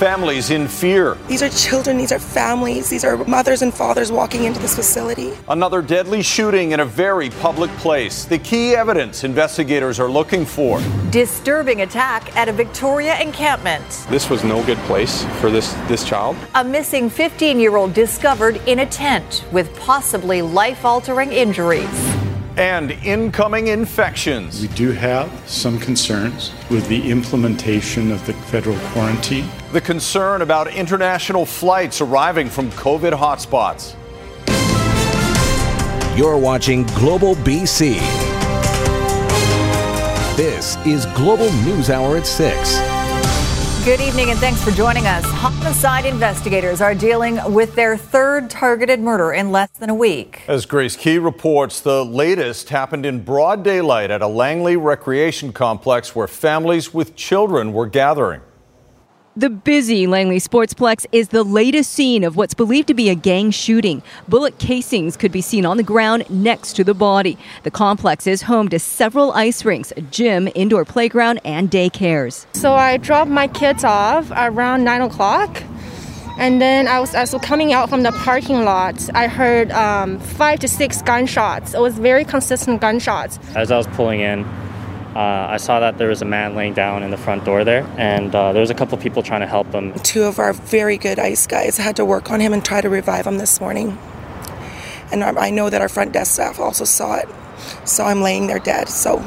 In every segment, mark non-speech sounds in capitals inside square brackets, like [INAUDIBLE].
families in fear. These are children, these are families, these are mothers and fathers walking into this facility. Another deadly shooting in a very public place. The key evidence investigators are looking for. Disturbing attack at a Victoria encampment. This was no good place for this, this child. A missing 15 year old discovered in a tent with possibly life altering injuries and incoming infections. We do have some concerns with the implementation of the federal quarantine. The concern about international flights arriving from COVID hotspots. You're watching Global BC. This is Global News Hour at 6. Good evening and thanks for joining us. Homicide investigators are dealing with their third targeted murder in less than a week. As Grace Ke reports, the latest happened in broad daylight at a Langley recreation complex where families with children were gathering. The busy Langley Sportsplex is the latest scene of what's believed to be a gang shooting. Bullet casings could be seen on the ground next to the body. The complex is home to several ice rinks, a gym, indoor playground, and daycares. So I dropped my kids off around 9 o'clock. And then I was also coming out from the parking lot. I heard um, five to six gunshots. It was very consistent gunshots. As I was pulling in, uh, I saw that there was a man laying down in the front door there, and uh, there was a couple people trying to help him. Two of our very good ice guys had to work on him and try to revive him this morning. And I know that our front desk staff also saw it, so I'm laying there dead. So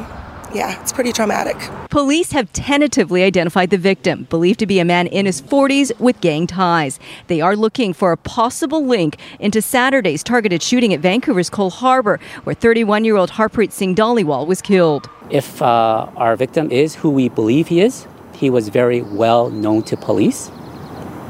yeah, it's pretty traumatic. Police have tentatively identified the victim, believed to be a man in his 40s with gang ties. They are looking for a possible link into Saturday's targeted shooting at Vancouver's Coal Harbour, where 31 year old Harpreet Singh Dhaliwal was killed. If uh, our victim is who we believe he is, he was very well known to police.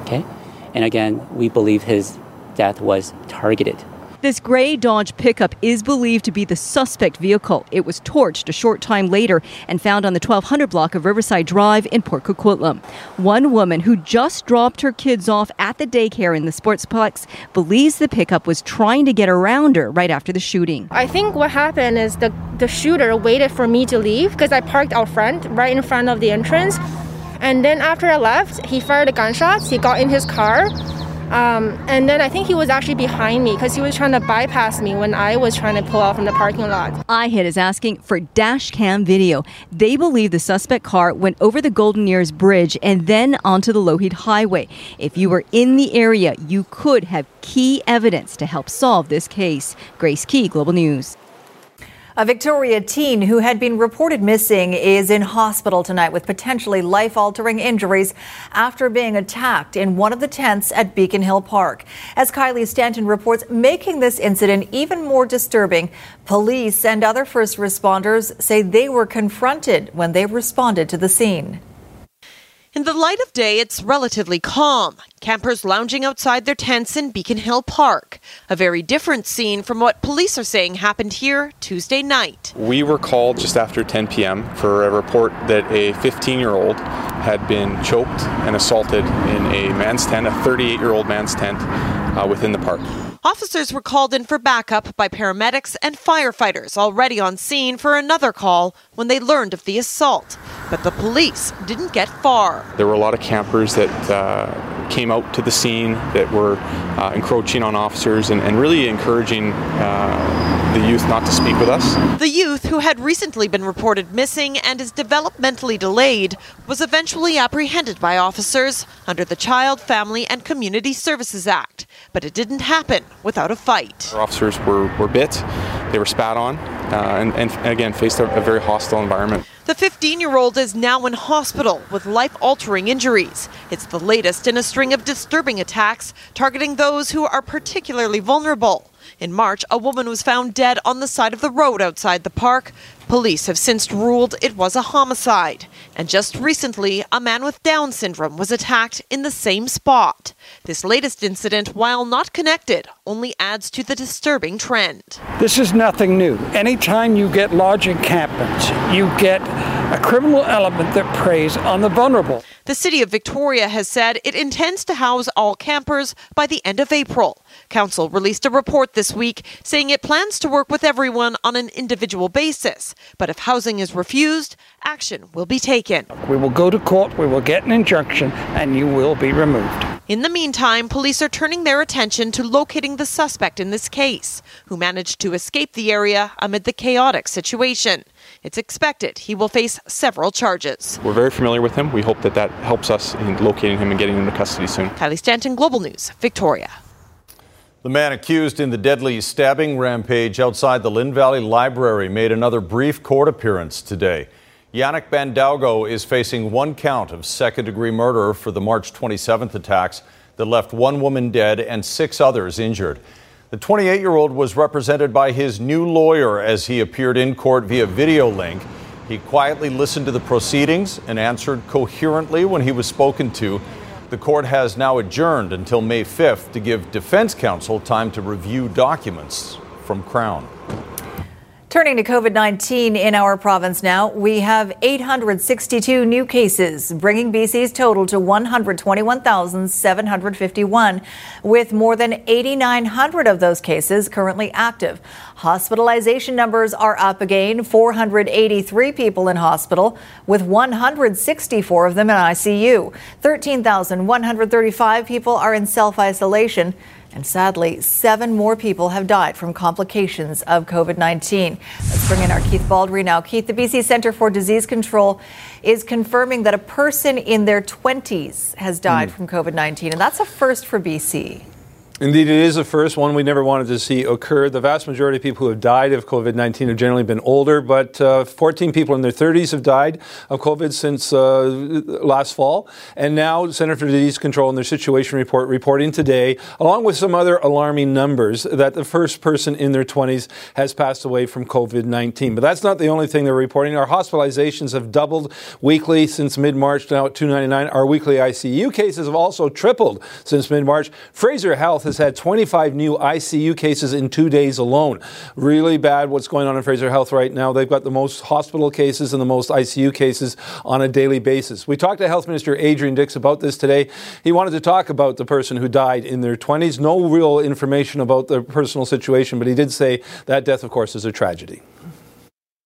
Okay? And again, we believe his death was targeted. This gray Dodge pickup is believed to be the suspect vehicle. It was torched a short time later and found on the 1200 block of Riverside Drive in Port Coquitlam. One woman who just dropped her kids off at the daycare in the sportsplex believes the pickup was trying to get around her right after the shooting. I think what happened is the, the shooter waited for me to leave because I parked out front, right in front of the entrance. And then after I left, he fired the gunshots. He got in his car um, and then I think he was actually behind me because he was trying to bypass me when I was trying to pull out from the parking lot. iHit is asking for dash cam video. They believe the suspect car went over the Golden Ears Bridge and then onto the Lougheed Highway. If you were in the area, you could have key evidence to help solve this case. Grace Ke, Global News. A Victoria teen who had been reported missing is in hospital tonight with potentially life altering injuries after being attacked in one of the tents at Beacon Hill Park. As Kylie Stanton reports, making this incident even more disturbing, police and other first responders say they were confronted when they responded to the scene. In the light of day, it's relatively calm. Campers lounging outside their tents in Beacon Hill Park. A very different scene from what police are saying happened here Tuesday night. We were called just after 10 p.m. for a report that a 15 year old had been choked and assaulted in a man's tent, a 38 year old man's tent uh, within the park. Officers were called in for backup by paramedics and firefighters already on scene for another call when they learned of the assault. But the police didn't get far. There were a lot of campers that uh, came out to the scene that were uh, encroaching on officers and, and really encouraging uh, the youth not to speak with us. The youth, who had recently been reported missing and is developmentally delayed, was eventually apprehended by officers under the Child, Family and Community Services Act. But it didn't happen without a fight. Our officers were, were bit, they were spat on, uh, and, and, again faced a, a very hostile environment. The 15 year old is now in hospital with life altering injuries. It's the latest in a string of disturbing attacks targeting those who are particularly vulnerable. In March, a woman was found dead on the side of the road outside the park. Police have since ruled it was a homicide. And just recently, a man with Down syndrome was attacked in the same spot. This latest incident, while not connected, only adds to the disturbing trend. This is nothing new. Anytime you get large encampments, you get a criminal element that preys on the vulnerable. The city of Victoria has said it intends to house all campers by the end of April. Council released a report this week saying it plans to work with everyone on an individual basis. But if housing is refused, action will be taken. We will go to court, we will get an injunction, and you will be removed. In the meantime, police are turning their attention to locating the suspect in this case, who managed to escape the area amid the chaotic situation. It's expected he will face several charges. We're very familiar with him. We hope that that helps us in locating him and getting him to custody soon. Kylie Stanton, Global News, Victoria. The man accused in the deadly stabbing rampage outside the Lynn Valley Library made another brief court appearance today. Yannick Bandaogo is facing one count of second degree murder for the March 27th attacks that left one woman dead and six others injured. The 28 year old was represented by his new lawyer as he appeared in court via video link. He quietly listened to the proceedings and answered coherently when he was spoken to. The court has now adjourned until May 5th to give defense counsel time to review documents from Crown. Turning to COVID 19 in our province now, we have 862 new cases, bringing BC's total to 121,751, with more than 8,900 of those cases currently active. Hospitalization numbers are up again 483 people in hospital, with 164 of them in ICU. 13,135 people are in self isolation. And sadly, seven more people have died from complications of COVID 19. Let's bring in our Keith Baldry now. Keith, the BC Centre for Disease Control is confirming that a person in their 20s has died mm. from COVID 19, and that's a first for BC. Indeed, it is the first one we never wanted to see occur. The vast majority of people who have died of COVID 19 have generally been older, but uh, 14 people in their 30s have died of COVID since uh, last fall. And now, Center for Disease Control in their situation report reporting today, along with some other alarming numbers, that the first person in their 20s has passed away from COVID 19. But that's not the only thing they're reporting. Our hospitalizations have doubled weekly since mid March, now at 299. Our weekly ICU cases have also tripled since mid March. Fraser Health Health has had 25 new ICU cases in two days alone. Really bad what's going on in Fraser Health right now. They've got the most hospital cases and the most ICU cases on a daily basis. We talked to Health Minister Adrian Dix about this today. He wanted to talk about the person who died in their 20s. No real information about their personal situation, but he did say that death, of course, is a tragedy.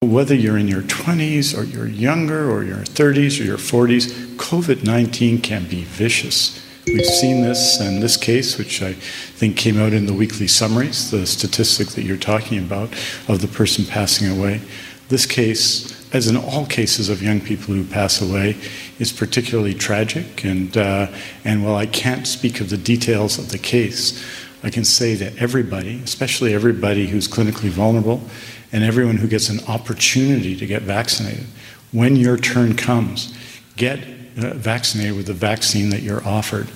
Whether you're in your 20s or you're younger or your 30s or your 40s, COVID 19 can be vicious. We've seen this in this case, which I think came out in the weekly summaries, the statistic that you're talking about of the person passing away. This case, as in all cases of young people who pass away, is particularly tragic. And, uh, and while I can't speak of the details of the case, I can say that everybody, especially everybody who's clinically vulnerable, and everyone who gets an opportunity to get vaccinated, when your turn comes, get Uh, vaccinated with the vaccine that you're offered.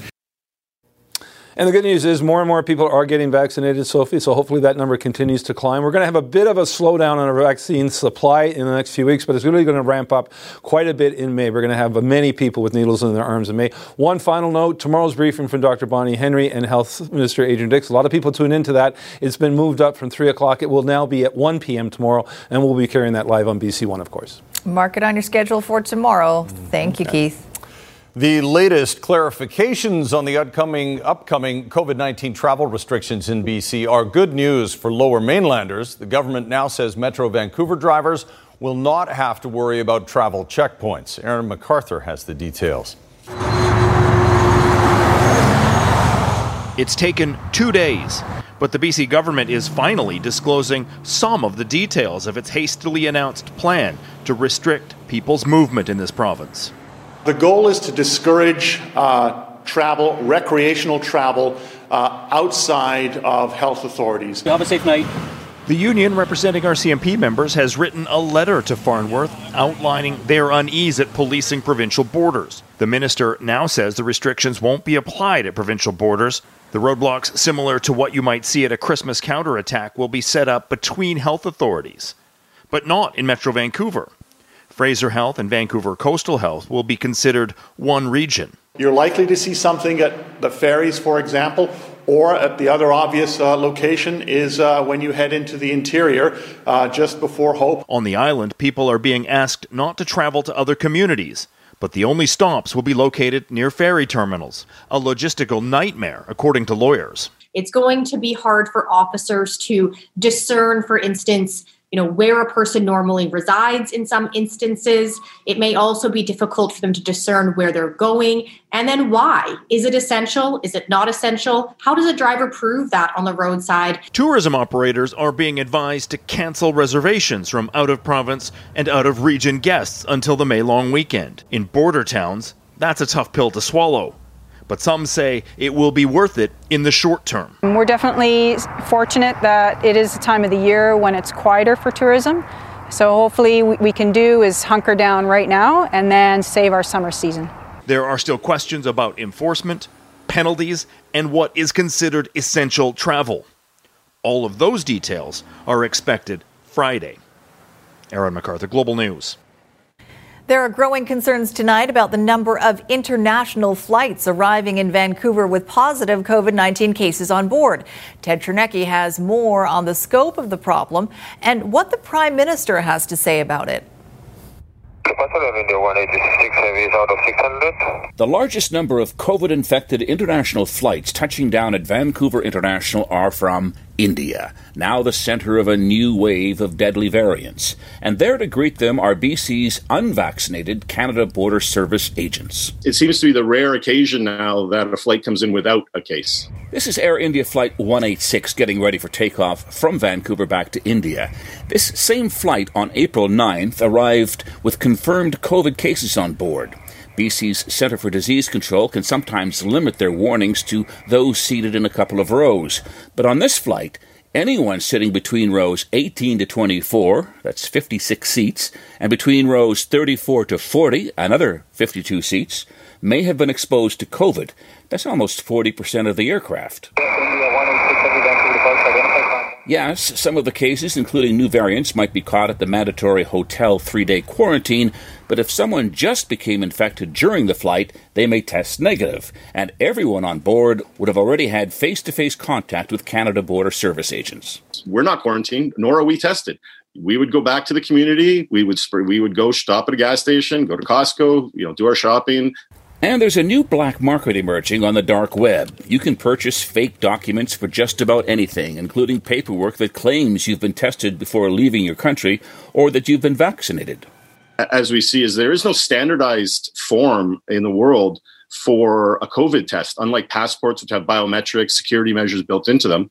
And the good news is more and more people are getting vaccinated, Sophie, so hopefully that number continues to climb. We're going to have a bit of a slowdown on our vaccine supply in the next few weeks, but it's really going to ramp up quite a bit in May. We're going to have many people with needles in their arms in May. One final note tomorrow's briefing from Dr. Bonnie Henry and Health Minister Adrian Dix. A lot of people tune into that. It's been moved up from 3 o'clock. It will now be at 1 p.m. tomorrow, and we'll be carrying that live on BC One, of course. Mark it on your schedule for tomorrow. Thank you, Keith. The latest clarifications on the upcoming, upcoming COVID 19 travel restrictions in BC are good news for lower mainlanders. The government now says Metro Vancouver drivers will not have to worry about travel checkpoints. Aaron McArthur has the details. It's taken two days, but the BC government is finally disclosing some of the details of its hastily announced plan to restrict people's movement in this province. The goal is to discourage uh, travel, recreational travel, uh, outside of health authorities. Have a safe night. The union representing RCMP members has written a letter to Farnworth outlining their unease at policing provincial borders. The minister now says the restrictions won't be applied at provincial borders. The roadblocks, similar to what you might see at a Christmas counterattack, will be set up between health authorities, but not in Metro Vancouver. Fraser Health and Vancouver Coastal Health will be considered one region. You're likely to see something at the ferries, for example, Or at the other obvious uh, location is uh, when you head into the interior uh, just before Hope. On the island, people are being asked not to travel to other communities, but the only stops will be located near ferry terminals, a logistical nightmare, according to lawyers. It's going to be hard for officers to discern, for instance, you know where a person normally resides in some instances. It may also be difficult for them to discern where they're going. And then why? Is it essential? Is it not essential? How does a driver prove that on the roadside? Tourism operators are being advised to cancel reservations from out of province and out of region guests until the may long weekend. In border towns that's a tough pill to swallow but some say it will be worth it in the short term. We're definitely fortunate that it is a time of the year when it's quieter for tourism. So hopefully we can do is hunker down right now and then save our summer season. There are still questions about enforcement, penalties, and what is considered essential travel. All of those details are expected Friday. Aaron McArthur, Global News. There are growing concerns tonight about the number of international flights arriving in Vancouver with positive COVID 19 cases on board. Ted Chernecki has more on the scope of the problem and what the Prime Minister has to say about it. The largest number of COVID infected international flights touching down at Vancouver International are from India, now the center of a new wave of deadly variants. And there to greet them are BC's unvaccinated Canada Border Service agents. It seems to be the rare occasion now that a flight comes in without a case. This is Air India Flight 186 getting ready for takeoff from Vancouver back to India. This same flight on April 9th arrived with confirmed COVID cases on board. BC's Centre for Disease Control can sometimes limit their warnings to those seated in a couple of rows. But on this flight, anyone sitting between rows 18 to 24, that's 56 seats, and between rows 34 to 40, another 52 seats, may have been exposed to COVID. That's almost 40% of the aircraft. Yes, some of the cases, including new variants, might be caught at the mandatory hotel three day quarantine, but if someone just became infected during the flight, they may test negative, and everyone on board would have already had face to face contact with Canada Border Service agents. We're not quarantined, nor are we tested. We would go back to the community. We would we would go stop at a gas station, go to Costco, you know, do our shopping. And there's a new black market emerging on the dark web. You can purchase fake documents for just about anything, including paperwork that claims you've been tested before leaving your country or that you've been vaccinated. As we see, is there is no standardized form in the world for a COVID test, unlike passports, which have biometric security measures built into them.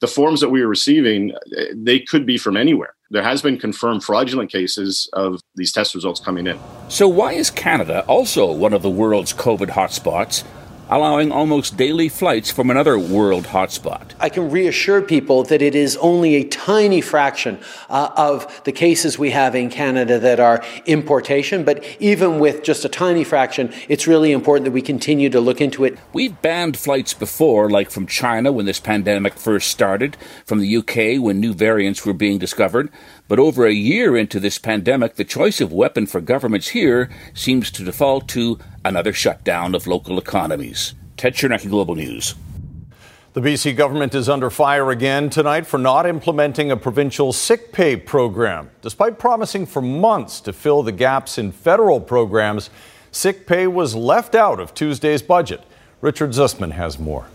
The forms that we are receiving, eh, they could be from anywhere there has been confirmed fraudulent cases of these test results coming in. So, why is Canada also one of the world's COVID hotspots? Allowing almost daily flights from another world hotspot. I can reassure people that it is only a tiny fraction uh, of the cases we have in Canada that are importation, but even with just a tiny fraction, it's really important that we continue to look into it. We've banned flights before, like from China when this pandemic first started, from the UK when new variants were being discovered. But over a year into this pandemic, the choice of weapon for governments here seems to default to another shutdown of local economies. Ted Chernecki, Global News. The BC government is under fire again tonight for not implementing a provincial sick pay program. Despite promising for months to fill the gaps in federal programs, sick pay was left out of Tuesday's budget. Richard Zussman has more.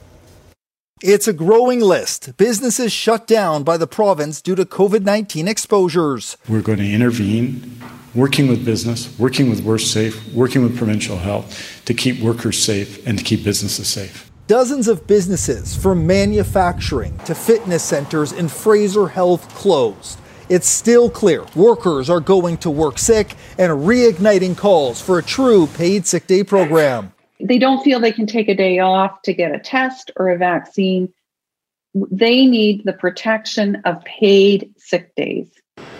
It's a growing list. Businesses shut down by the province due to COVID 19 exposures. We're going to intervene, working with business, working with WorkSafe, working with provincial health to keep workers safe and to keep businesses safe. Dozens of businesses, from manufacturing to fitness centers in Fraser Health, closed. It's still clear workers are going to work sick and reigniting calls for a true paid sick day program they don't feel they can take a day off to get a test or a vaccine. They need the protection of paid sick days.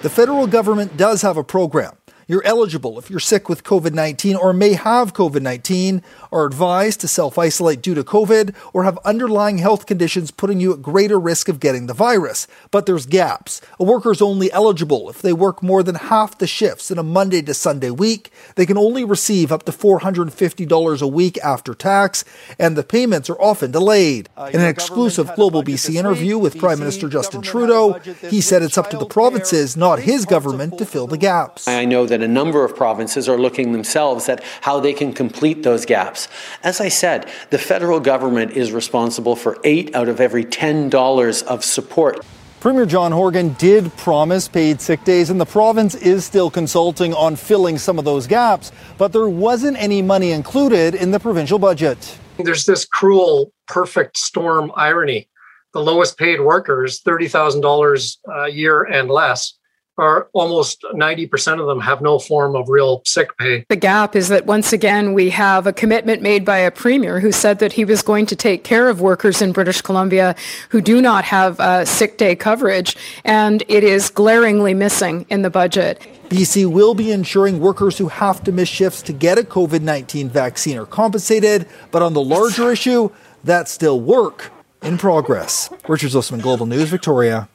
The federal government does have a program. You're eligible if you're sick with COVID 19 or may have COVID 19, are advised to self isolate due to COVID, or have underlying health conditions putting you at greater risk of getting the virus. But there's gaps. A worker is only eligible if they work more than half the shifts in a Monday to Sunday week. They can only receive up to $450 a week after tax, and the payments are often delayed. In an exclusive Global BC interview with Prime Minister Justin Trudeau, he said it's up to the provinces, not his government, to fill the gaps. I know that a number of provinces are looking themselves at how they can complete those gaps. As I said, the federal government is responsible for eight out of every $10 of support. Premier John Horgan did promise paid sick days, and the province is still consulting on filling some of those gaps, but there wasn't any money included in the provincial budget. There's this cruel, perfect storm irony. The lowest paid workers, $30,000 a year and less, are almost 90% of them have no form of real sick pay. The gap is that once again, we have a commitment made by a premier who said that he was going to take care of workers in British Columbia who do not have uh, sick day coverage, and it is glaringly missing in the budget. BC will be ensuring workers who have to miss shifts to get a COVID 19 vaccine are compensated, but on the larger issue, that's still work in progress. Richard Zussman, Global News, Victoria.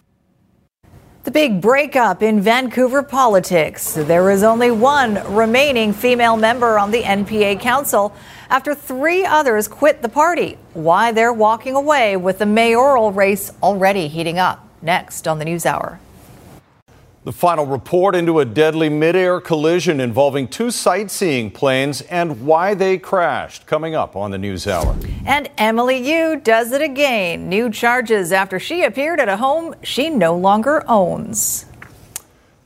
The big breakup in Vancouver politics. There is only one remaining female member on the NPA Council after three others quit the party. Why they're walking away with the mayoral race already heating up. Next on the News Hour. The final report into a deadly midair collision involving two sightseeing planes and why they crashed. Coming up on the News Hour. And Emily Yu does it again. New charges after she appeared at a home she no longer owns.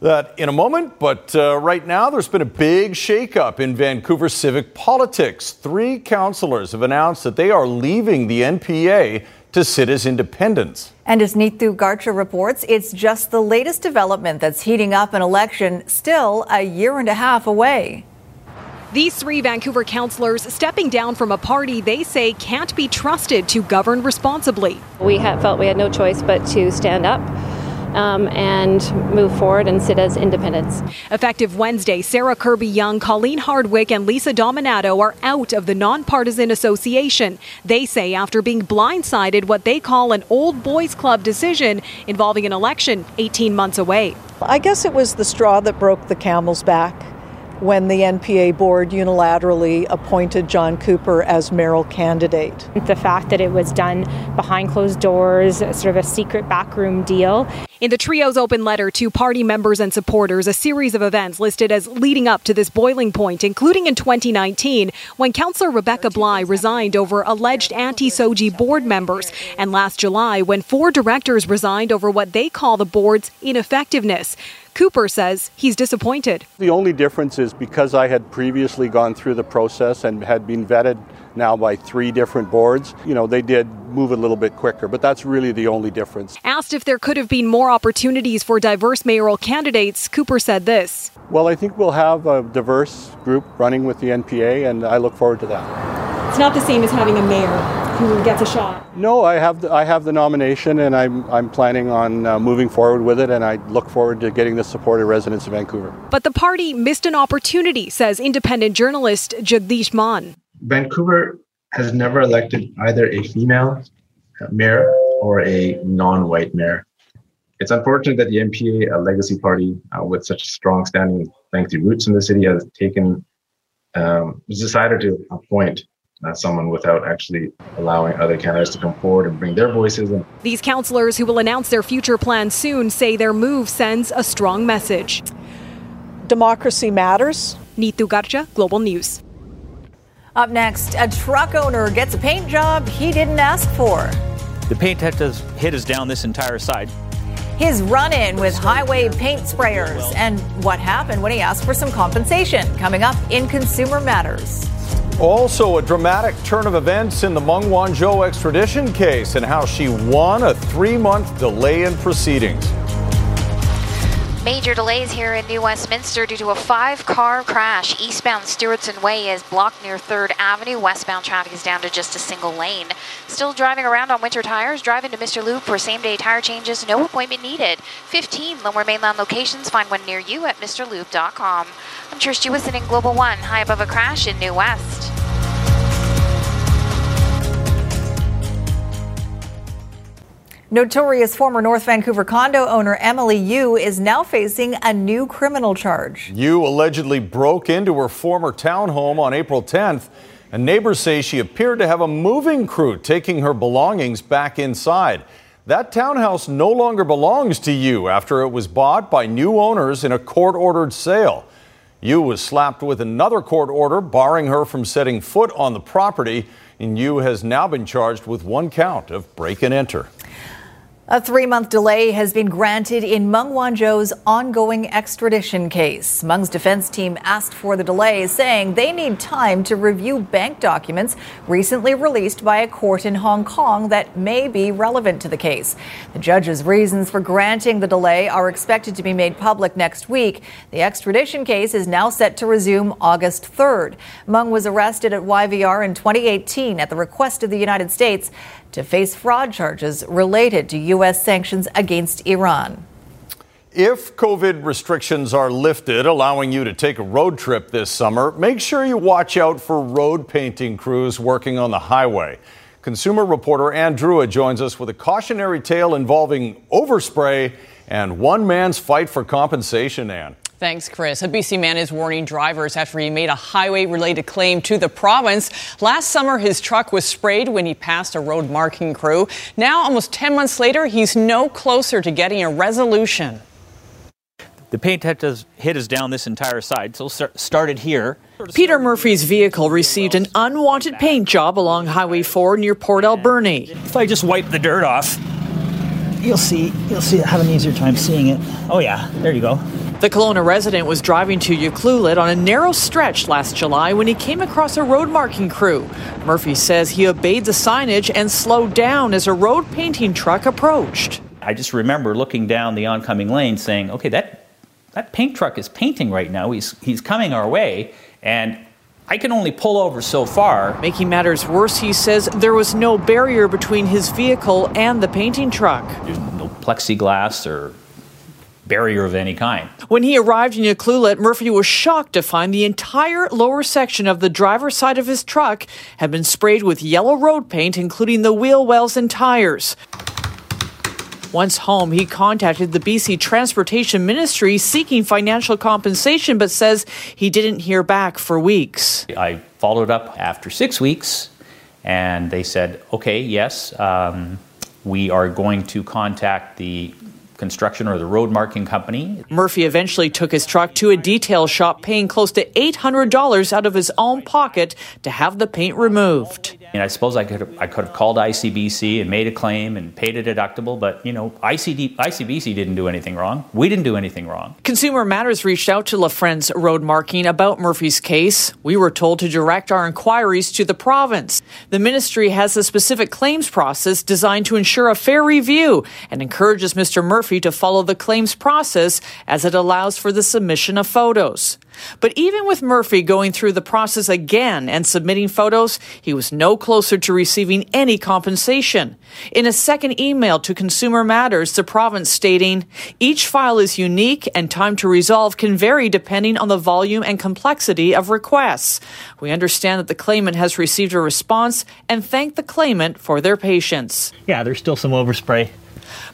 That in a moment, but uh, right now there's been a big shakeup in Vancouver civic politics. Three councillors have announced that they are leaving the NPA to sit as independents. And as Neetu Garcha reports, it's just the latest development that's heating up an election still a year and a half away. These three Vancouver councillors stepping down from a party they say can't be trusted to govern responsibly. We had felt we had no choice but to stand up um, and move forward and sit as independents. Effective Wednesday, Sarah Kirby-Yung, Colleen Hardwick, and Lisa Dominato are out of the nonpartisan association. They say after being blindsided what they call an old boys club decision involving an election 18 months away. I guess it was the straw that broke the camel's back when the NPA board unilaterally appointed John Coupar as mayoral candidate. The fact that it was done behind closed doors, sort of a secret backroom deal. In the trio's open letter to party members and supporters, a series of events listed as leading up to this boiling point, including in 2019 when Councillor Rebecca Bligh resigned over alleged anti SOGI board members, and last July when four directors resigned over what they call the board's ineffectiveness. Coupar says he's disappointed. The only difference is because I had previously gone through the process and had been vetted now by three different boards, you know, they did move a little bit quicker, but that's really the only difference. Asked if there could have been more opportunities for diverse mayoral candidates, Coupar said this. Well, I think we'll have a diverse group running with the NPA, and I look forward to that. It's not the same as having a mayor who gets a shot. No, I have the, I have the nomination, and I'm I'm planning on uh, moving forward with it, and I look forward to getting the support of residents of Vancouver. But the party missed an opportunity, says independent journalist Jagdeesh Mann. Vancouver has never elected either a female mayor or a non-white mayor. It's unfortunate that the NPA, a legacy party uh, with such strong standing lengthy roots in the city, has taken um, decided to appoint uh, someone without actually allowing other candidates to come forward and bring their voices in. These councillors who will announce their future plans soon say their move sends a strong message. Democracy matters. Neetu Garcha, Global News. Up next, a truck owner gets a paint job he didn't ask for. The paint hit us, hit us down this entire side. His run in with highway paint sprayers and what happened when he asked for some compensation. Coming up in Consumer Matters. Also, a dramatic turn of events in the Meng Wanzhou extradition case and how she won a three month delay in proceedings. Major delays here in New Westminster due to a five car crash. Eastbound Stewardson Way is blocked near 3rd Avenue. Westbound traffic is down to just a single lane. Still driving around on winter tires, drive into Mr. Lube for same day tire changes, no appointment needed. 15 lower mainland locations, find one near you at MrLube.com. I'm Trish Jewison in Global One, high above a crash in New West. Notorious former North Vancouver condo owner Emily Yu is now facing a new criminal charge. Yu allegedly broke into her former townhome on April 10th, and neighbors say she appeared to have a moving crew taking her belongings back inside. That townhouse no longer belongs to Yu after it was bought by new owners in a court ordered sale. Yu was slapped with another court order barring her from setting foot on the property, and Yu has now been charged with one count of break and enter. A three month delay has been granted in Meng Wanzhou's ongoing extradition case. Meng's defense team asked for the delay, saying they need time to review bank documents recently released by a court in Hong Kong that may be relevant to the case. The judge's reasons for granting the delay are expected to be made public next week. The extradition case is now set to resume August 3rd. Meng was arrested at YVR in 2018 at the request of the United States to face fraud charges related to U.S. sanctions against Iran. If COVID restrictions are lifted, allowing you to take a road trip this summer, make sure you watch out for road painting crews working on the highway. Consumer reporter Ann Drewa joins us with a cautionary tale involving overspray and one man's fight for compensation, Ann. Thanks, Chris. A BC man is warning drivers after he made a highway related claim to the province. Last summer, his truck was sprayed when he passed a road marking crew. Now, almost 10 months later, he's no closer to getting a resolution. The paint hit us down this entire side, so started here. Peter Murphy's vehicle received an unwanted paint job along Highway 4 near Port Alberni. If I just wipe the dirt off, you'll see, you'll see, have an easier time seeing it. Oh yeah, there you go. The Kelowna resident was driving to Ucluelet on a narrow stretch last July when he came across a road marking crew. Murphy says he obeyed the signage and slowed down as a road painting truck approached. I just remember looking down the oncoming lane saying, okay, that, that paint truck is painting right now. He's, he's coming our way. And I can only pull over so far. Making matters worse, he says there was no barrier between his vehicle and the painting truck. There's no plexiglass or barrier of any kind. When he arrived in Ucluelet, Murphy was shocked to find the entire lower section of the driver's side of his truck had been sprayed with yellow road paint, including the wheel wells and tires. Once home, he contacted the BC Transportation Ministry seeking financial compensation, but says he didn't hear back for weeks. I followed up after six weeks, and they said, okay, yes, um, we are going to contact the construction or the road marking company. Murphy eventually took his truck to a detail shop, paying close to $800 out of his own pocket to have the paint removed. And I suppose I could have, I could have called ICBC and made a claim and paid a deductible, but you know, ICD, ICBC didn't do anything wrong. We didn't do anything wrong. Consumer Matters reached out to Lafrentz Road Marking about Murphy's case. We were told to direct our inquiries to the province. The ministry has a specific claims process designed to ensure a fair review and encourages Mr. Murphy to follow the claims process as it allows for the submission of photos. But even with Murphy going through the process again and submitting photos, he was no closer to receiving any compensation. In a second email to Consumer Matters, the province stating, each file is unique and time to resolve can vary depending on the volume and complexity of requests. We understand that the claimant has received a response and thank the claimant for their patience. Yeah, there's still some overspray.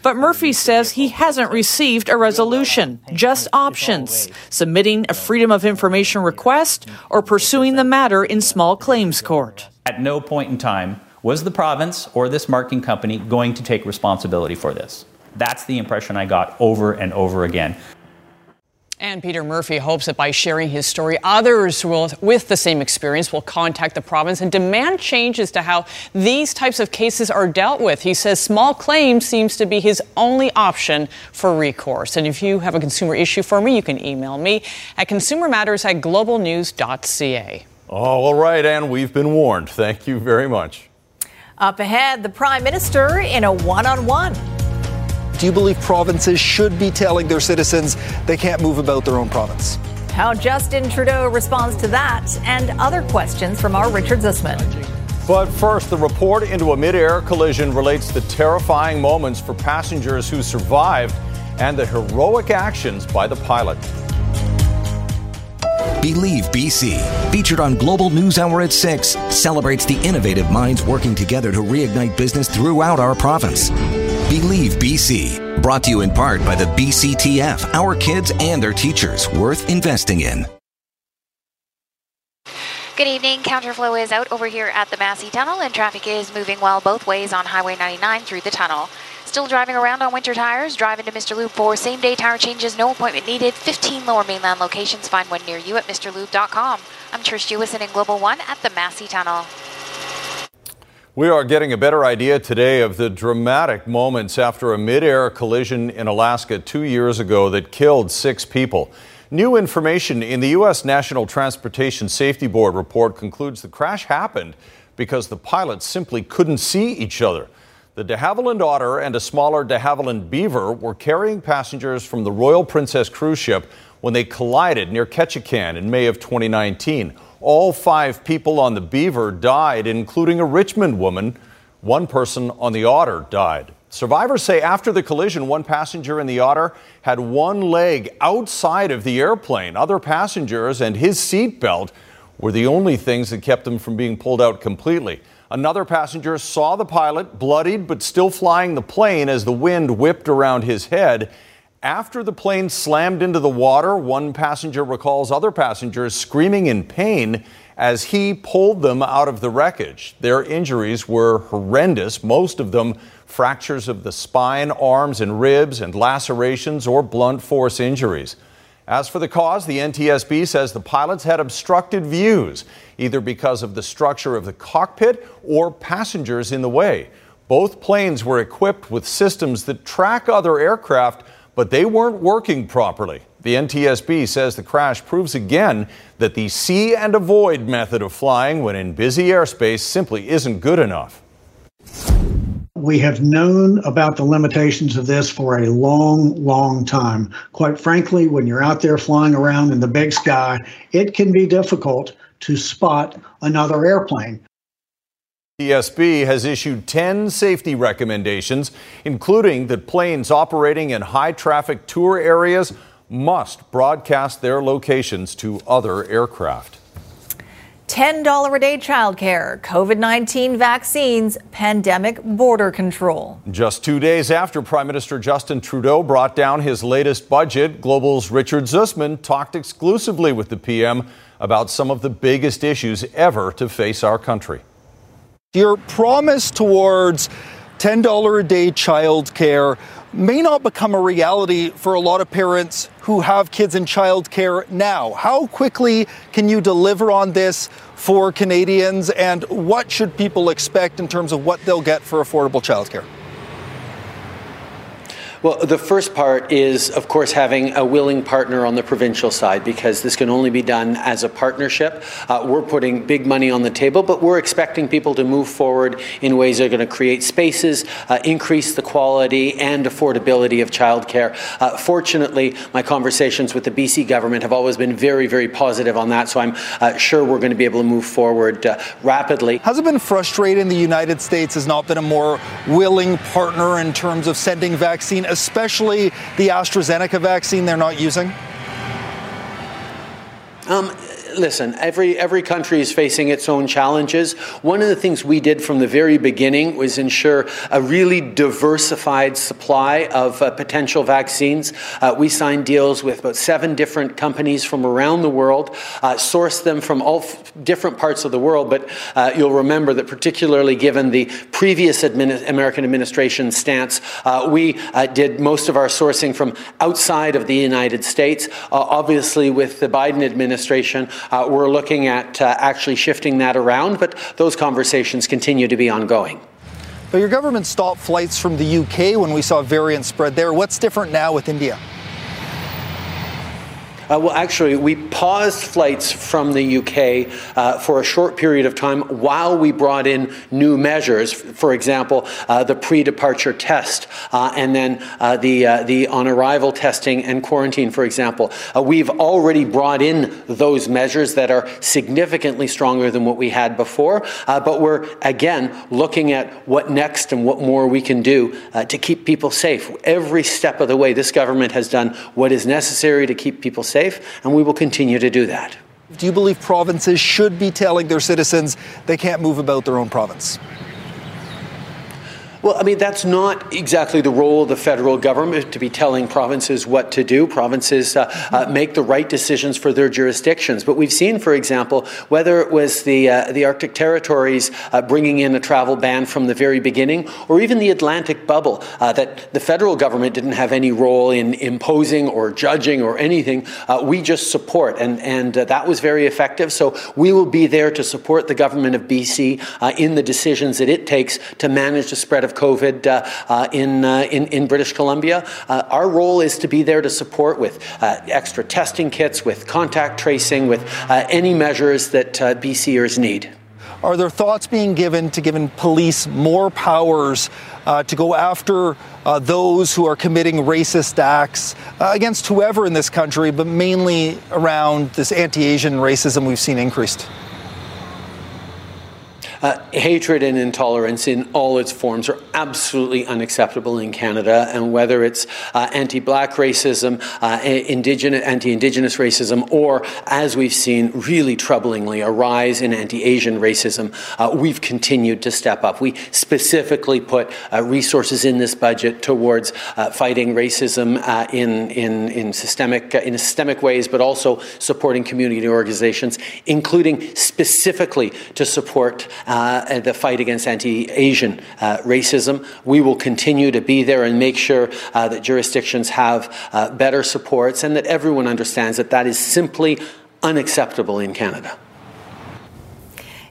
But Murphy says he hasn't received a resolution, just options submitting a Freedom of Information request or pursuing the matter in small claims court. At no point in time was the province or this marking company going to take responsibility for this. That's the impression I got over and over again. And Peter Murphy hopes that by sharing his story, others will, with the same experience will contact the province and demand changes to how these types of cases are dealt with. He says small claims seems to be his only option for recourse. And if you have a consumer issue for me, you can email me at consumermatters at globalnews.ca. Oh, all right, and we've been warned. Thank you very much. Up ahead, the Prime Minister in a one on one. Do you believe provinces should be telling their citizens they can't move about their own province? How Justin Trudeau responds to that and other questions from our Richard Zussman. But first, the report into a mid-air collision relates the terrifying moments for passengers who survived and the heroic actions by the pilot. Believe BC, featured on Global News Hour at 6, celebrates the innovative minds working together to reignite business throughout our province. Believe BC, brought to you in part by the BCTF, our kids and their teachers, worth investing in. Good evening. Counterflow is out over here at the Massey Tunnel, and traffic is moving well both ways on Highway 99 through the tunnel. Still driving around on winter tires, drive into Mr. Lube for same day tire changes, no appointment needed. 15 lower mainland locations. Find one near you at MrLube.com. I'm Trish Jewison in Global One at the Massey Tunnel. We are getting a better idea today of the dramatic moments after a mid-air collision in Alaska two years ago that killed six people. New information in the U.S. National Transportation Safety Board report concludes the crash happened because the pilots simply couldn't see each other. The de Havilland Otter and a smaller de Havilland Beaver were carrying passengers from the Royal Princess cruise ship when they collided near Ketchikan in May of 2019. All five people on the Beaver died, including a Richmond woman. One person on the Otter died. Survivors say after the collision, one passenger in the Otter had one leg outside of the airplane. Other passengers and his seatbelt were the only things that kept him from being pulled out completely. Another passenger saw the pilot, bloodied but still flying the plane as the wind whipped around his head. After the plane slammed into the water, one passenger recalls other passengers screaming in pain as he pulled them out of the wreckage. Their injuries were horrendous, most of them fractures of the spine, arms, and ribs, and lacerations or blunt force injuries. As for the cause, the NTSB says the pilots had obstructed views, either because of the structure of the cockpit or passengers in the way. Both planes were equipped with systems that track other aircraft, but they weren't working properly. The NTSB says the crash proves again that the see and avoid method of flying when in busy airspace simply isn't good enough. We have known about the limitations of this for a long, long time. Quite frankly, when you're out there flying around in the big sky, it can be difficult to spot another airplane. TSB has issued 10 safety recommendations, including that planes operating in high traffic tour areas must broadcast their locations to other aircraft. $10 a day childcare, COVID 19 vaccines, pandemic border control. Just two days after Prime Minister Justin Trudeau brought down his latest budget, Global's Richard Zussman talked exclusively with the PM about some of the biggest issues ever to face our country. Your promise towards $10 a day childcare may not become a reality for a lot of parents who have kids in childcare now. How quickly can you deliver on this for Canadians, and what should people expect in terms of what they'll get for affordable childcare? Well, the first part is, of course, having a willing partner on the provincial side because this can only be done as a partnership. Uh, we're putting big money on the table, but we're expecting people to move forward in ways that are going to create spaces, uh, increase the quality and affordability of childcare. Uh, fortunately, my conversations with the BC government have always been very, very positive on that, so I'm uh, sure we're going to be able to move forward uh, rapidly. Has it been frustrating the United States has not been a more willing partner in terms of sending vaccine? Especially the AstraZeneca vaccine they're not using? Um, listen, every every country is facing its own challenges. One of the things we did from the very beginning was ensure a really diversified supply of uh, potential vaccines. Uh, we signed deals with about seven different companies from around the world, uh, sourced them from all f- different parts of the world. But uh, you'll remember that, particularly given the previous American administration stance, uh, we uh, did most of our sourcing from outside of the United States. obviously, with the Biden administration, uh, we're looking at uh, actually shifting that around, but those conversations continue to be ongoing. But your government stopped flights from the UK when we saw variant spread there. What's different now with India? Uh, well, actually, we paused flights from the UK uh, for a short period of time while we brought in new measures. For example, uh, the pre-departure test, uh, and then uh, the uh, the on arrival testing and quarantine. For example, we've already brought in those measures that are significantly stronger than what we had before. but we're again looking at what next and what more we can do to keep people safe. Every step of the way, this government has done what is necessary to keep people safe, and we will continue to do that. Do you believe provinces should be telling their citizens they can't move about their own province? Well, I mean, that's not exactly the role of the federal government to be telling provinces what to do. Provinces uh, uh, make the right decisions for their jurisdictions. But we've seen, for example, whether it was the, uh, the Arctic territories uh, bringing in a travel ban from the very beginning, or even the Atlantic bubble, uh, that the federal government didn't have any role in imposing or judging or anything. Uh, we just support, and, and that was very effective. So we will be there to support the government of BC in the decisions that it takes to manage the spread of COVID uh, uh, in, uh, in, in British Columbia. our role is to be there to support with extra testing kits, with contact tracing, with any measures that BCers need. Are there thoughts being given to giving police more powers uh, to go after uh, those who are committing racist acts uh, against whoever in this country, but mainly around this anti Asian racism we've seen increased? Uh, hatred and intolerance in all its forms are absolutely unacceptable in Canada, and whether it's uh, anti-black racism, uh, indigenous, anti-indigenous racism, or as we've seen, really troublingly, a rise in anti-Asian racism, uh, we've continued to step up. We specifically put uh, resources in this budget towards uh, fighting racism in, in, in systemic in systemic ways, but also supporting community organizations, including specifically to support uh, the fight against anti Asian uh, racism. We will continue to be there and make sure uh, that jurisdictions have uh, better supports and that everyone understands that that is simply unacceptable in Canada.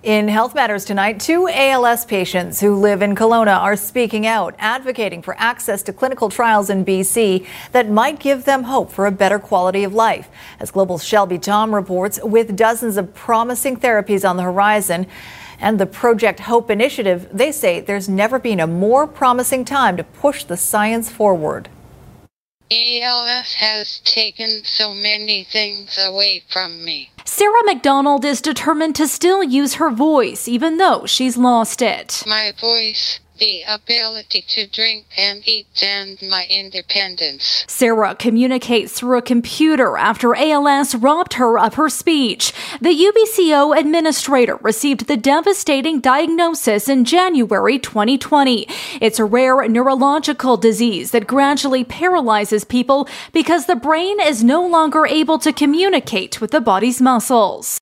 In Health Matters tonight, two ALS patients who live in Kelowna are speaking out, advocating for access to clinical trials in BC that might give them hope for a better quality of life. As Global Shelby Thom reports, with dozens of promising therapies on the horizon, and the Project Hope initiative, they say there's never been a more promising time to push the science forward. ALS has taken so many things away from me. Sarah McDonald is determined to still use her voice, even though she's lost it. My voice the ability to drink and eat and my independence. Sarah communicates through a computer after ALS robbed her of her speech. The UBCO administrator received the devastating diagnosis in January 2020. It's a rare neurological disease that gradually paralyzes people because the brain is no longer able to communicate with the body's muscles.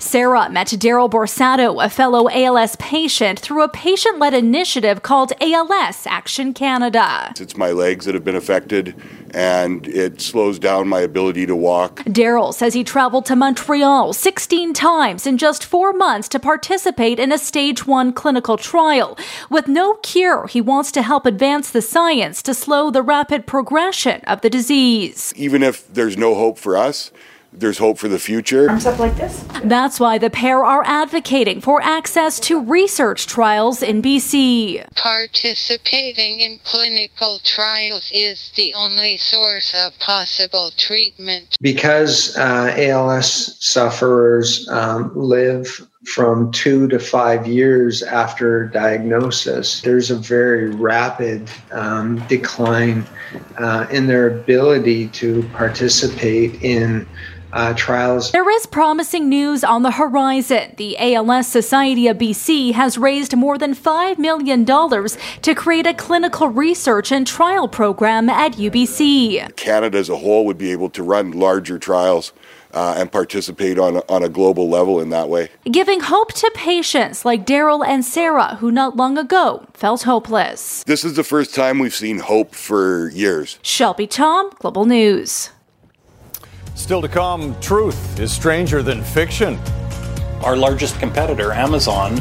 Sarah met Daryl Borsato, a fellow ALS patient, through a patient led initiative called ALS Action Canada. It's my legs that have been affected, and it slows down my ability to walk. Daryl says he traveled to Montreal 16 times in just four months to participate in a stage one clinical trial. With no cure, he wants to help advance the science to slow the rapid progression of the disease. Even if there's no hope for us, there's hope for the future. Arms up like this. That's why the pair are advocating for access to research trials in BC. Participating in clinical trials is the only source of possible treatment. Because uh, ALS sufferers um, live from two to five years after diagnosis, there's a very rapid um, decline uh, in their ability to participate in uh, trials. There is promising news on the horizon. The ALS Society of BC has raised more than $5 million to create a clinical research and trial program at UBC. Canada as a whole would be able to run larger trials. Uh, and participate on on a global level in that way. Giving hope to patients like Daryl and Sarah, who not long ago felt hopeless. This is the first time we've seen hope for years. Shelby Thom, Global News. Still to come, truth is stranger than fiction. Our largest competitor, Amazon,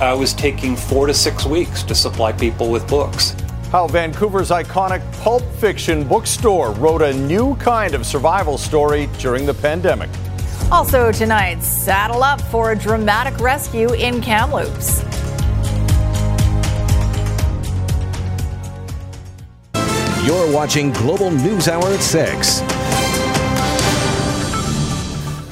uh, was taking four to six weeks to supply people with books. How Vancouver's iconic pulp fiction bookstore wrote a new kind of survival story during the pandemic. Also tonight, saddle up for a dramatic rescue in Kamloops. You're watching Global News Hour at 6.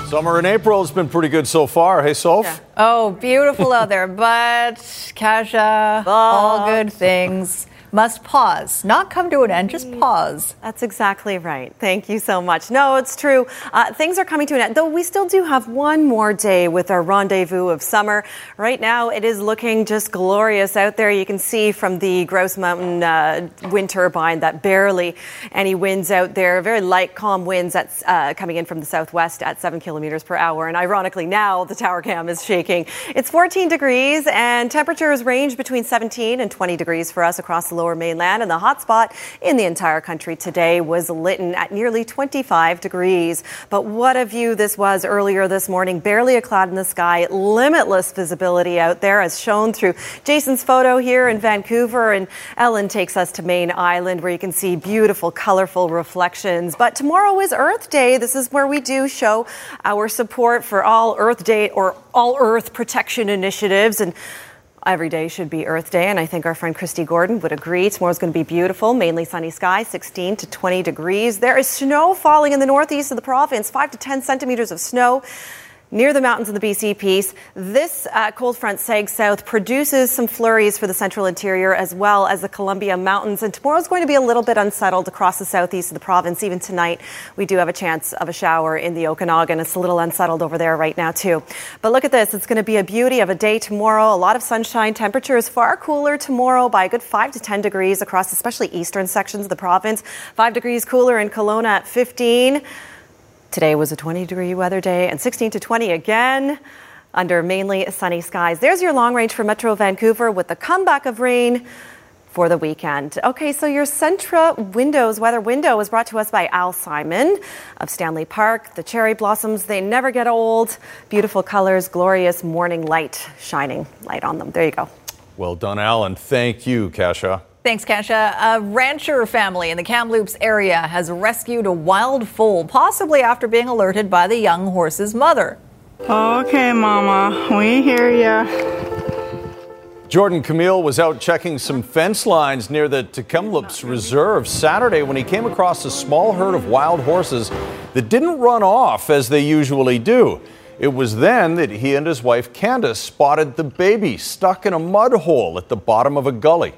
Summer in April has been pretty good so far. Hey, Soph? Yeah. Oh, beautiful out there. But, Kasia, all good things must pause, not come to an end, just pause. That's exactly right. Thank you so much. No, it's true. Uh, things are coming to an end, though we still do have one more day with our rendezvous of summer. Right now, it is looking just glorious out there. You can see from the Grouse Mountain uh, wind turbine that barely any winds out there. Very light, calm winds that's uh, coming in from the southwest at seven kilometers per hour. And ironically, now the tower cam is shaking. It's 14 degrees, and temperatures range between 17 and 20 degrees for us across the lower mainland, and the hot spot in the entire country today was Lytton at nearly 25 degrees. But what a view this was earlier this morning. Barely a cloud in the sky, limitless visibility out there, as shown through Jason's photo here in Vancouver. And Ellen takes us to Mayne Island, where you can see beautiful, colorful reflections. But tomorrow is Earth Day. This is where we do show our support for all Earth Day or all Earth protection initiatives. And Every day should be Earth Day, and I think our friend Christy Gordon would agree. Tomorrow's going to be beautiful, mainly sunny skies, 16 to 20 degrees. There is snow falling in the northeast of the province, 5 to 10 centimeters of snow near the mountains of the BC Peace. This uh, cold front sags south produces some flurries for the central interior as well as the Columbia Mountains. And tomorrow's going to be a little bit unsettled across the southeast of the province. Even tonight, we do have a chance of a shower in the Okanagan. It's a little unsettled over there right now, too. But look at this. It's going to be a beauty of a day tomorrow. A lot of sunshine. Temperature is far cooler tomorrow by a good 5 to 10 degrees across especially eastern sections of the province. 5 degrees cooler in Kelowna at 15. Today was a 20 degree weather day and 16 to 20 again under mainly sunny skies. There's your long range for Metro Vancouver with the comeback of rain for the weekend. Okay, so your Centra Windows weather window was brought to us by Al Simon of Stanley Park. The cherry blossoms, they never get old. Beautiful colors, glorious morning light shining light on them. There you go. Well done, Alan. Thank you, Kasia. Thanks, Kasia. A rancher family in the Kamloops area has rescued a wild foal, possibly after being alerted by the young horse's mother. Okay, Mama, we hear ya. Jordan Camille was out checking some fence lines near the Tk'emlúps Reserve Saturday when he came across a small herd of wild horses that didn't run off as they usually do. It was then that he and his wife Candace spotted the baby stuck in a mud hole at the bottom of a gully.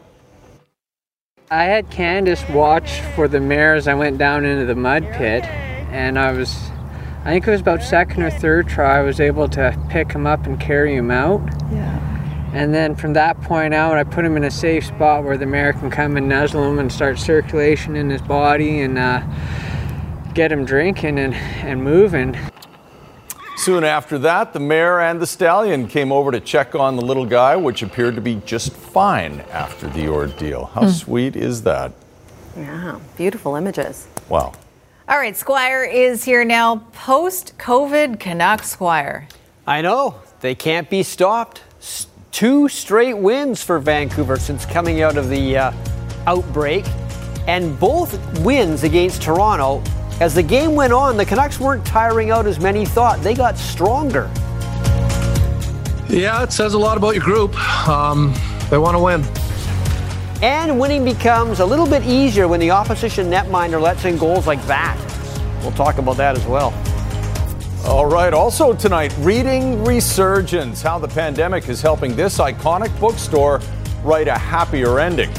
I had Candace watch for the mares. I went down into the mud pit and I was, I think it was about second or third try, I was able to pick him up and carry him out. Yeah. And then from that point out, I put him in a safe spot where the mare can come and nuzzle him and start circulation in his body and uh, get him drinking and, and moving. Soon after that, the mare and the stallion came over to check on the little guy, which appeared to be just fine after the ordeal. How mm. sweet is that? Yeah, beautiful images. Wow. All right, Squire is here now. Post COVID Canuck Squire. I know. They can't be stopped. Two straight wins for Vancouver since coming out of the uh, outbreak, and both wins against Toronto as the game went on, the Canucks weren't tiring out as many thought. They got stronger. Yeah, it says a lot about your group. Um, they want to win. And winning becomes a little bit easier when the opposition netminder lets in goals like that. We'll talk about that as well. All right, also tonight, reading resurgence, how the pandemic is helping this iconic bookstore write a happier ending.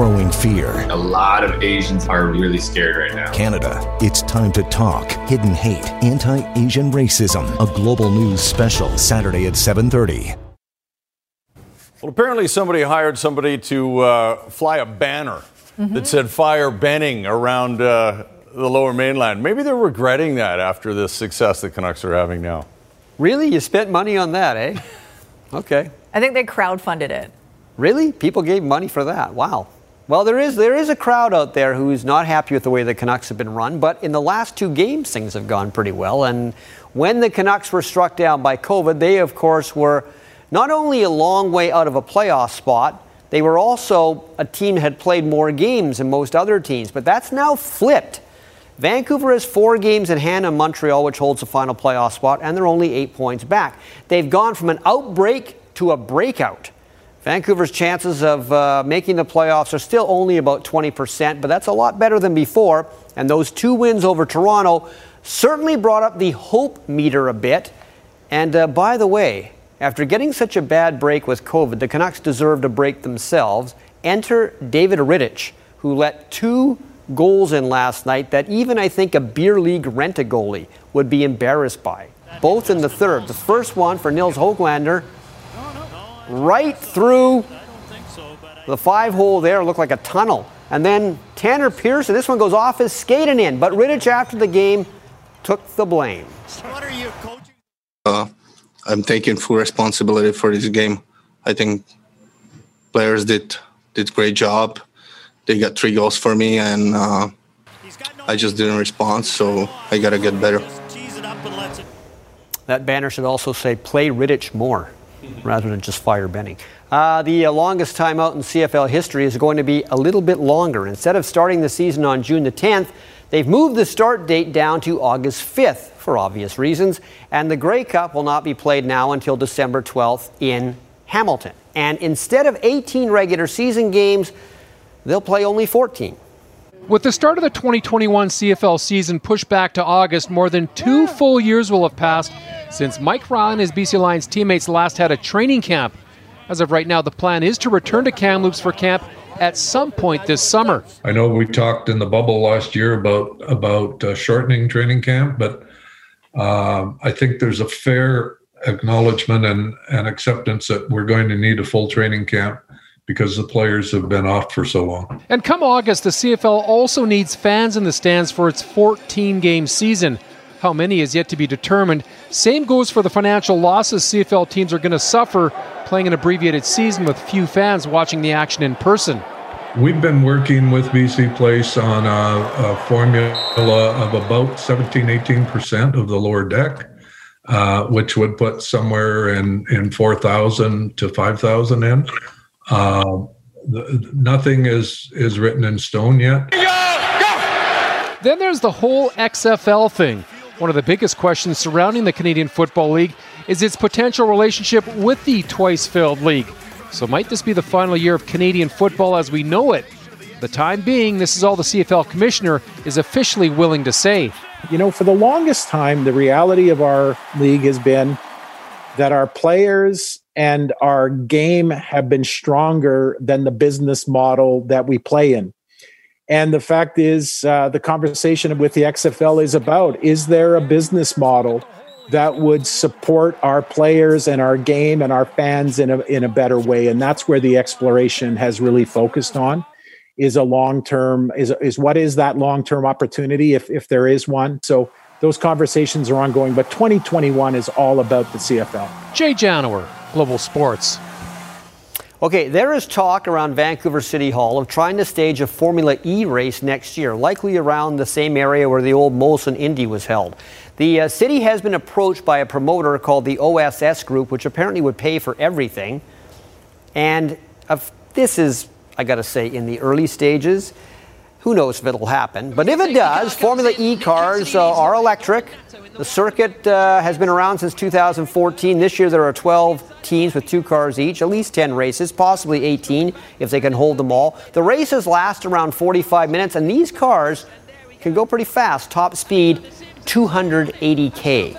Growing fear. A lot of Asians are really scared right now. Canada, it's time to talk. Hidden hate, anti-Asian racism. A global news special Saturday at 7:30. Well, apparently somebody hired somebody to uh, fly a banner mm-hmm. that said "Fire Benning" around uh, the lower mainland. Maybe they're regretting that after the success the Canucks are having now. Really? You spent money on that, eh? [LAUGHS] Okay. I think they crowdfunded it. Really? People gave money for that. Wow. Well, there is there is a crowd out there who is not happy with the way the Canucks have been run, but in the last two games things have gone pretty well. And when the Canucks were struck down by COVID, they of course were not only a long way out of a playoff spot, they were also a team that had played more games than most other teams. But that's now flipped. Vancouver has four games in hand on Montreal, which holds the final playoff spot, and they're only eight points back. They've gone from an outbreak to a breakout. Vancouver's chances of uh, making the playoffs are still only about 20%, but that's a lot better than before. And those two wins over Toronto certainly brought up the hope meter a bit. And uh, by the way, after getting such a bad break with COVID, the Canucks deserved a break themselves. Enter David Rittich, who let two goals in last night that even I think a beer league rent a goalie would be embarrassed by. Both in the third. The first one for Nils Hoglander right through the five hole there, looked like a tunnel. And then Tanner Pearson, this one goes off his skating in, but Rittich after the game took the blame. What are you coaching? Uh, I'm taking full responsibility for this game. I think players did did great job. They got three goals for me, and uh, I just didn't respond. So I gotta get better. That banner should also say "Play Rittich more." Rather than just fire Benning. Uh, the uh, longest timeout in CFL history is going to be a little bit longer. Instead of starting the season on June the 10th, they've moved the start date down to August 5th for obvious reasons, and the Grey Cup will not be played now until December 12th in Hamilton. And instead of 18 regular season games, they'll play only 14. With the start of the 2021 CFL season pushed back to August, more than two full years will have passed since Mike Reilly and his BC Lions teammates last had a training camp. As of right now, the plan is to return to Kamloops for camp at some point this summer. I know we talked in the bubble last year about about uh, shortening training camp, but um, I think there's a fair acknowledgement and, and acceptance that we're going to need a full training camp because the players have been off for so long. And come August, the CFL also needs fans in the stands for its 14 game season. How many is yet to be determined. Same goes for the financial losses CFL teams are going to suffer playing an abbreviated season with few fans watching the action in person. We've been working with BC Place on a, a formula of about 17, 18% of the lower deck, uh, which would put somewhere in, in 4,000 to 5,000 in. Uh, the, nothing is is written in stone yet. Then there's the whole XFL thing. One of the biggest questions surrounding the Canadian Football League is its potential relationship with the twice failed league. So, might this be the final year of Canadian football as we know it? the time being, this is all the CFL commissioner is officially willing to say. You know, for the longest time, the reality of our league has been that our players and our game have been stronger than the business model that we play in. And the fact is, uh, the conversation with the XFL is about is there a business model that would support our players and our game and our fans in a, in a better way? And that's where the exploration has really focused on is a long term is, is what is that long term opportunity if, if there is one so those conversations are ongoing but 2021 is all about the cfl jay janower Global Sports. Okay, there is talk around Vancouver City Hall of trying to stage a Formula E race next year, likely around the same area where the old Molson Indy was held. The uh, city has been approached by a promoter called the OSS Group, which apparently would pay for everything. And uh, this is, I got to say, in the early stages. Who knows if it'll happen? But if it does, Formula E cars uh, are electric. The circuit uh, has been around since 2014. This year there are 12 teams with two cars each, at least 10 races, possibly 18 if they can hold them all. The races last around 45 minutes, and these cars can go pretty fast. Top speed 280k.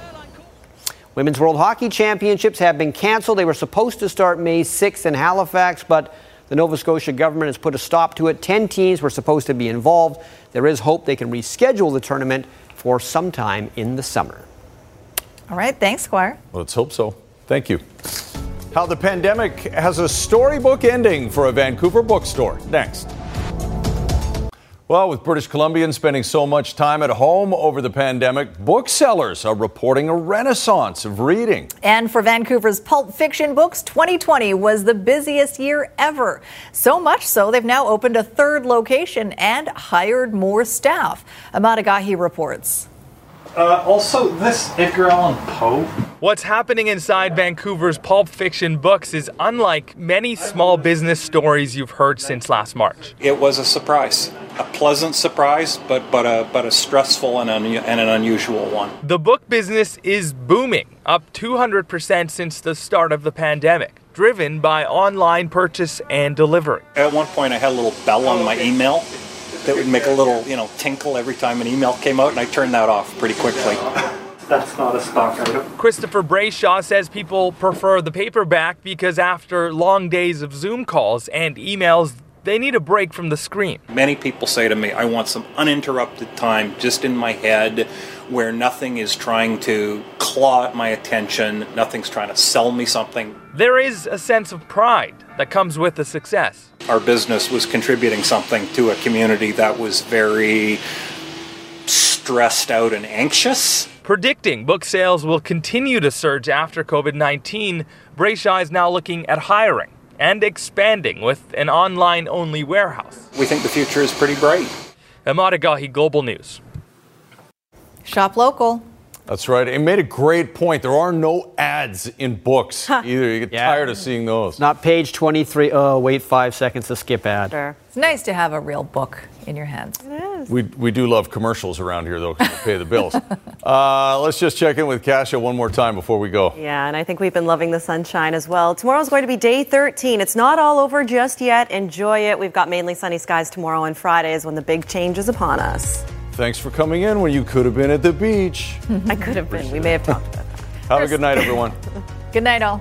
Women's World Hockey Championships have been canceled. They were supposed to start May 6th in Halifax, but the Nova Scotia government has put a stop to it. 10 teams were supposed to be involved. There is hope they can reschedule the tournament for sometime in the summer. All right. Thanks, Squire. Let's hope so. Thank you. How the pandemic has a storybook ending for a Vancouver bookstore. Next. Well, with British Columbians spending so much time at home over the pandemic, booksellers are reporting a renaissance of reading. And for Vancouver's pulp fiction books, 2020 was the busiest year ever. So much so, they've now opened a third location and hired more staff. Ahmad Agahi reports. Uh, also, this Edgar Allan Poe. What's happening inside Vancouver's pulp fiction books is unlike many small business stories you've heard since last March. It was a surprise, a pleasant surprise, but but a but a stressful and, un- and an unusual one. The book business is booming, up 200% since the start of the pandemic, driven by online purchase and delivery. At one point, I had a little bell on my email that would make a little, you know, tinkle every time an email came out, and I turned that off pretty quickly. That's not a stock item. Christopher Brayshaw says people prefer the paperback because after long days of Zoom calls and emails, they need a break from the screen. Many people say to me, I want some uninterrupted time just in my head where nothing is trying to claw at my attention, nothing's trying to sell me something. There is a sense of pride that comes with the success. Our business was contributing something to a community that was very stressed out and anxious. Predicting book sales will continue to surge after COVID 19, Brayshaw is now looking at hiring and expanding with an online only warehouse. We think the future is pretty bright. Ahmad Agahi, Global News. Shop local. That's right. It made a great point. There are no ads in books either. You get Yeah. tired of seeing those. Not page 23. Oh, wait five seconds to skip ad. Sure. It's nice to have a real book in your hands. We, we do love commercials around here, though, 'cause we pay the bills. [LAUGHS] uh, let's just check in with Kasia one more time before we go. Yeah, and I think we've been loving the sunshine as well. Tomorrow's going to be day 13. It's not all over just yet. Enjoy it. We've got mainly sunny skies tomorrow and Friday is when the big change is upon us. Thanks for coming in when you could have been at the beach. [LAUGHS] I could have been. We may have talked about that. Have a good night, everyone. [LAUGHS] Good night, all.